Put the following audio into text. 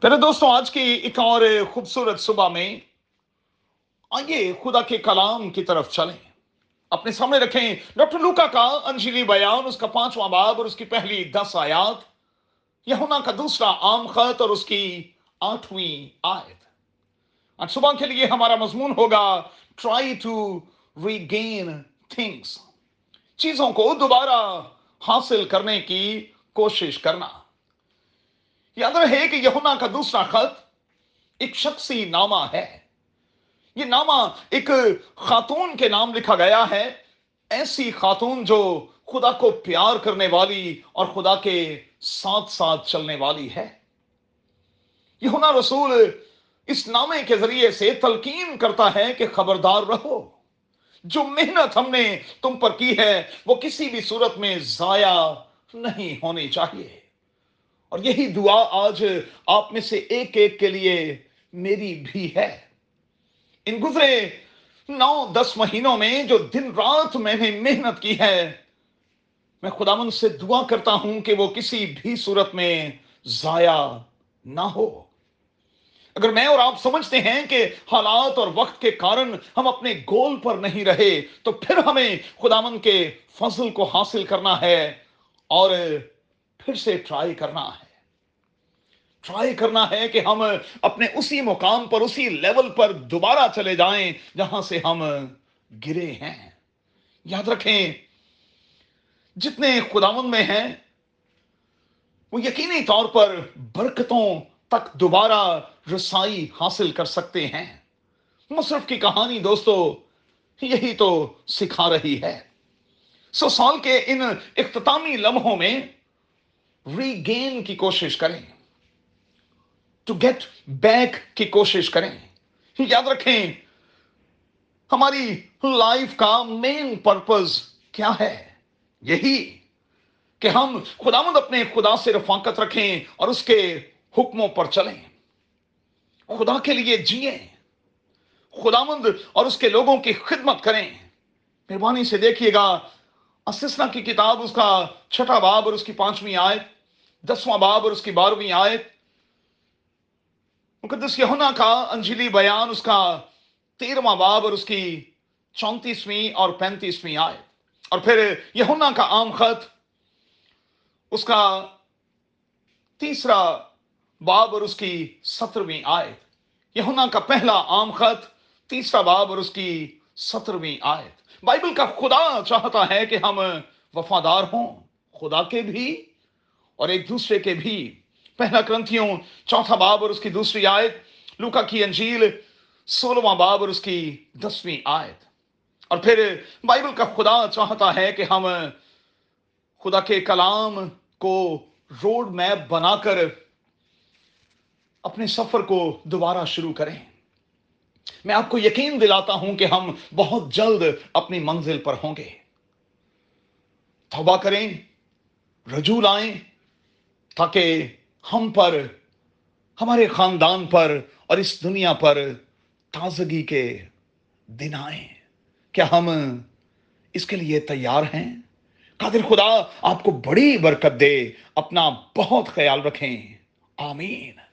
پہلے دوستوں، آج کی ایک اور خوبصورت صبح میں آئیے خدا کے کلام کی طرف چلیں۔ اپنے سامنے رکھیں ڈاکٹر لوکا کا انجیلی بیان، اس کا پانچواں باب اور اس کی پہلی دس آیات۔ یہونا کا دوسرا عام خط اور اس کی آٹھویں آیت۔ آج صبح کے لیے ہمارا مضمون ہوگا ٹرائی ٹو ریگین تھنگس چیزوں کو دوبارہ حاصل کرنے کی کوشش کرنا۔ یاد رہے کہ یہونا کا دوسرا خط ایک شخصی نامہ ہے۔ یہ نامہ ایک خاتون کے نام لکھا گیا ہے۔ ایسی خاتون جو خدا کو پیار کرنے والی اور خدا کے ساتھ ساتھ چلنے والی ہے۔ یہونا رسول اس نامے کے ذریعے سے تلقین کرتا ہے کہ خبردار رہو۔ جو محنت ہم نے تم پر کی ہے وہ کسی بھی صورت میں ضائع نہیں ہونی چاہیے۔ اور یہی دعا آج آپ میں سے ایک ایک کے لیے میری بھی ہے۔ ان گزرے نو دس مہینوں میں جو دن رات میں نے محنت کی ہے، میں خدا من سے دعا کرتا ہوں کہ وہ کسی بھی صورت میں ضائع نہ ہو۔ اگر میں اور آپ سمجھتے ہیں کہ حالات اور وقت کے کارن ہم اپنے گول پر نہیں رہے، تو پھر ہمیں خدا من کے فضل کو حاصل کرنا ہے اور پھر سے ٹرائی کرنا ہے۔ ٹرائی کرنا ہے کہ ہم اپنے اسی مقام پر، اسی لیول پر دوبارہ چلے جائیں جہاں سے ہم گرے ہیں۔ یاد رکھیں، جتنے خداون میں ہیں، وہ یقینی طور پر برکتوں تک دوبارہ رسائی حاصل کر سکتے ہیں۔ مصرف کی کہانی دوستو، یہی تو سکھا رہی ہے۔ سو سال کے ان اختتامی لمحوں میں ریگین کی کوشش کریں۔ ٹو گیٹ بیک کی کوشش کریں۔ یاد رکھیں، ہماری لائف کا مین پرپز کیا ہے؟ یہی کہ ہم خدا مند اپنے خدا سے رفاقت رکھیں اور اس کے حکموں پر چلیں۔ خدا کے لیے جیئیں خدا مند اور اس کے لوگوں کی خدمت کریں۔ مہربانی سے دیکھیے گا اسسنا کی کتاب، اس کا چھٹا باب اور اس کی پانچویں آئے دسواں باب اور اس کی بارہویں آیت۔ مقدس یہونا کا انجلی بیان، اس کا تیرواں باب اور اس کی چونتیسویں اور پینتیسویں آیت۔ اور پھر یہونا کا عام خط، اس کا تیسرا باب اور اس کی سترویں آیت۔ یہونا کا پہلا عام خط، تیسرا باب اور اس کی سترویں آیت۔ بائبل کا خدا چاہتا ہے کہ ہم وفادار ہوں، خدا کے بھی اور ایک دوسرے کے بھی پہلا کرنتھیوں چوتھا باب اور اس کی دوسری آیت، لوکا کی انجیل سولہ باب اور اس کی دسویں آیت۔ اور پھر بائبل کا خدا چاہتا ہے کہ ہم خدا کے کلام کو روڈ میپ بنا کر اپنے سفر کو دوبارہ شروع کریں۔ میں آپ کو یقین دلاتا ہوں کہ ہم بہت جلد اپنی منزل پر ہوں گے۔ توبہ کریں، رجوع لائیں تاکہ ہم پر، ہمارے خاندان پر اور اس دنیا پر تازگی کے دن آئیں۔ کیا ہم اس کے لیے تیار ہیں؟ قادر خدا آپ کو بڑی برکت دے، اپنا بہت خیال رکھیں۔ آمین۔